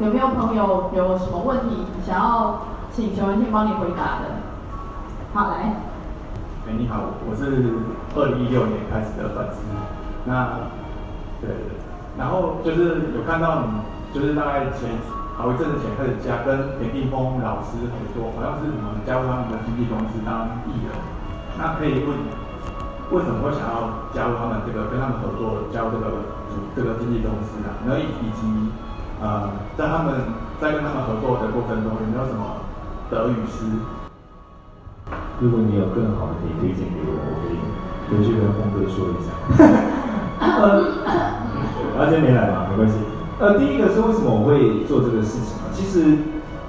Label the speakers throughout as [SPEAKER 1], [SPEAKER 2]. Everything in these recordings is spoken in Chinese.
[SPEAKER 1] 有没有朋友有什么问题想要请熊文倩帮你回答的？好，来。
[SPEAKER 2] 哎，你好，我是二零一六年开始的粉丝。那，对对。然后就是有看到你，就是大概前好一阵子前开始加跟田定峰老师合作，好像是你们加入他们的经纪公司当艺人。那可以问，为什么会想要加入他们这个跟他们合作，加入这个这个经纪公司啊？然后以及呃，在他们在跟他们合作的过程中，有没有什么得与失？
[SPEAKER 3] 如果你有更好的可以推荐给我，我可以回去跟峰哥说一下。呃，他今天没来嘛，没关系。呃，第一个是为什么我会做这个事情啊？其实，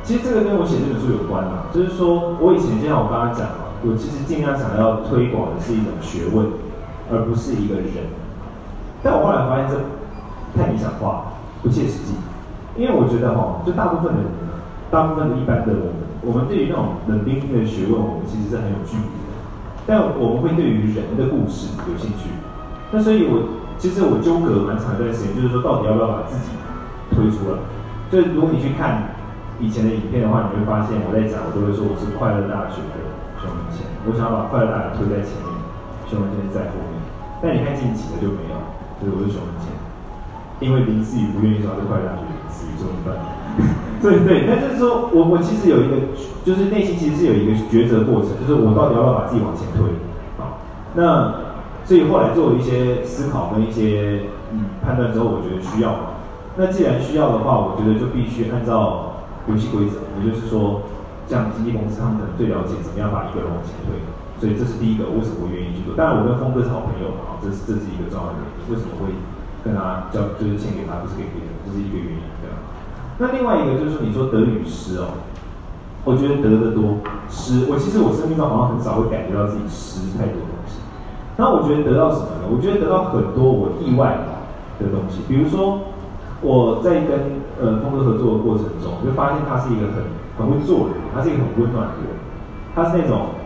[SPEAKER 3] 其实这个跟我写这本书有关啊。就是说我以前就像我刚刚讲嘛，我其实尽量想要推广的是一种学问，而不是一个人。但我后来发现这太理想化，不切实际。因为我觉得哈，就大部分的人呢，大部分的一般的我们。我们对于那种冷冰冰的学问，我们其实是很有距离的。但我们会对于人的故事有兴趣。那所以，我其实我纠葛蛮长一段时间，就是说到底要不要把自己推出来。就如果你去看以前的影片的话，你会发现我在讲，我都会说我是快乐大学的熊文谦，我想要把快乐大学推在前面，熊文谦在后面。但你看近期的就没有，就是我是熊文谦，因为林思雨不愿意说是快乐大学林思雨，怎么办？对对，那就是说我我其实有一个，就是内心其实是有一个抉择过程，就是我到底要不要把自己往前推，啊，那所以后来做了一些思考跟一些嗯判断之后，我觉得需要嘛。那既然需要的话，我觉得就必须按照游戏规则，也就是说，像经纪公司他们可能最了解怎么样把一个人往前推，所以这是第一个为什么我愿意去做。当然我跟峰哥是好朋友嘛，这是这是一个重要的原因，为什么会跟他交就是献给他，不是给别人，这是一个原因，对吧？那另外一个就是说，你说得与失哦，我觉得得的多，失我其实我生命中好像很少会感觉到自己失太多东西。那我觉得得到什么呢？我觉得得到很多我意外的东西，比如说我在跟呃峰哥合作的过程中，就发现他是一个很很会做人，他是一个很温暖的人，他是那种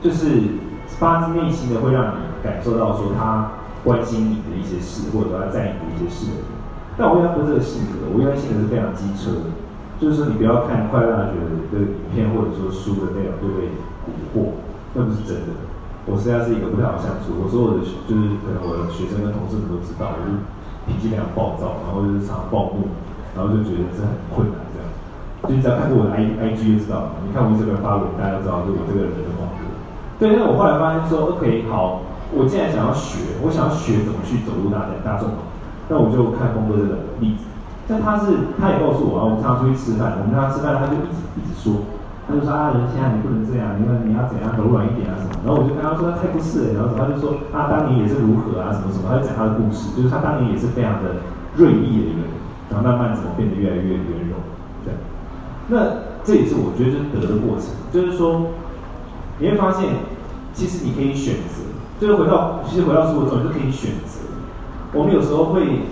[SPEAKER 3] 就是发自内心的会让你感受到说他关心你的一些事，或者他在意的一些事。但我原来不是这个性格，我原来性格是非常机车的，就是说你不要看快乐大学的影片或者说书的内容就被蛊惑，那不是真的。我实在是一个不太好相处，我所有的就是可能我的学生跟同事们都知道，我就脾气非常暴躁，然后就是常暴怒，然后就觉得这很困难这样。就你只要看过我的 I I G 就知道，你看我这个发文，大家都知道就我这个人的风格。对，那我后来发现说，OK，好，我既然想要学，我想要学怎么去走入大大众。那我就看峰哥这个例子，但他是他也告诉我啊，我们常常出去吃饭，我们跟他吃饭，他就一直一直说，他就说啊，人现在你不能这样，因为你要怎样柔软一点啊什么。然后我就跟他说他太不是了，然后他就说他当年也是如何啊什么什么，他就讲他的故事，就是他当年也是非常的锐利的一个人，然后慢慢怎么变得越来越圆融，这样。那这也是我觉得就是得的过程，就是说你会发现，其实你可以选择，就是回到其实回到生活中，你就可以选择。我们有时候会，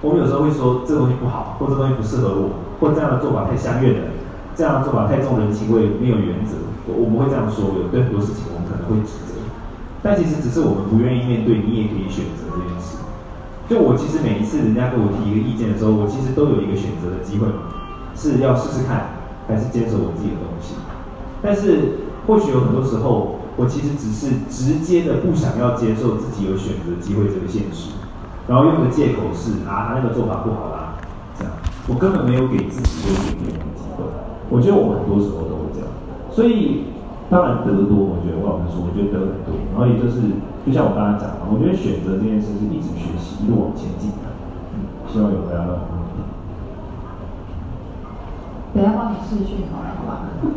[SPEAKER 3] 我们有时候会说这东西不好，或这东西不适合我，或这样的做法太相怨了，这样的做法太重人情味，没有原则。我我们会这样说，有对很多事情我们可能会指责，但其实只是我们不愿意面对，你也可以选择这件事。就我其实每一次人家给我提一个意见的时候，我其实都有一个选择的机会，是要试试看，还是坚守我自己的东西。但是或许有很多时候。我其实只是直接的不想要接受自己有选择机会这个现实，然后用的借口是啊，他那个做法不好啦，这样，我根本没有给自己有选择的机会。我觉得我们很多时候都会这样，所以当然得多，我觉得我老实说，我觉得得很多。然后也就是，就像我刚刚讲的，我觉得选择这件事是一直学习，一路往前进的。嗯，希望有回答到。
[SPEAKER 1] 等下帮你试训好了，好吧？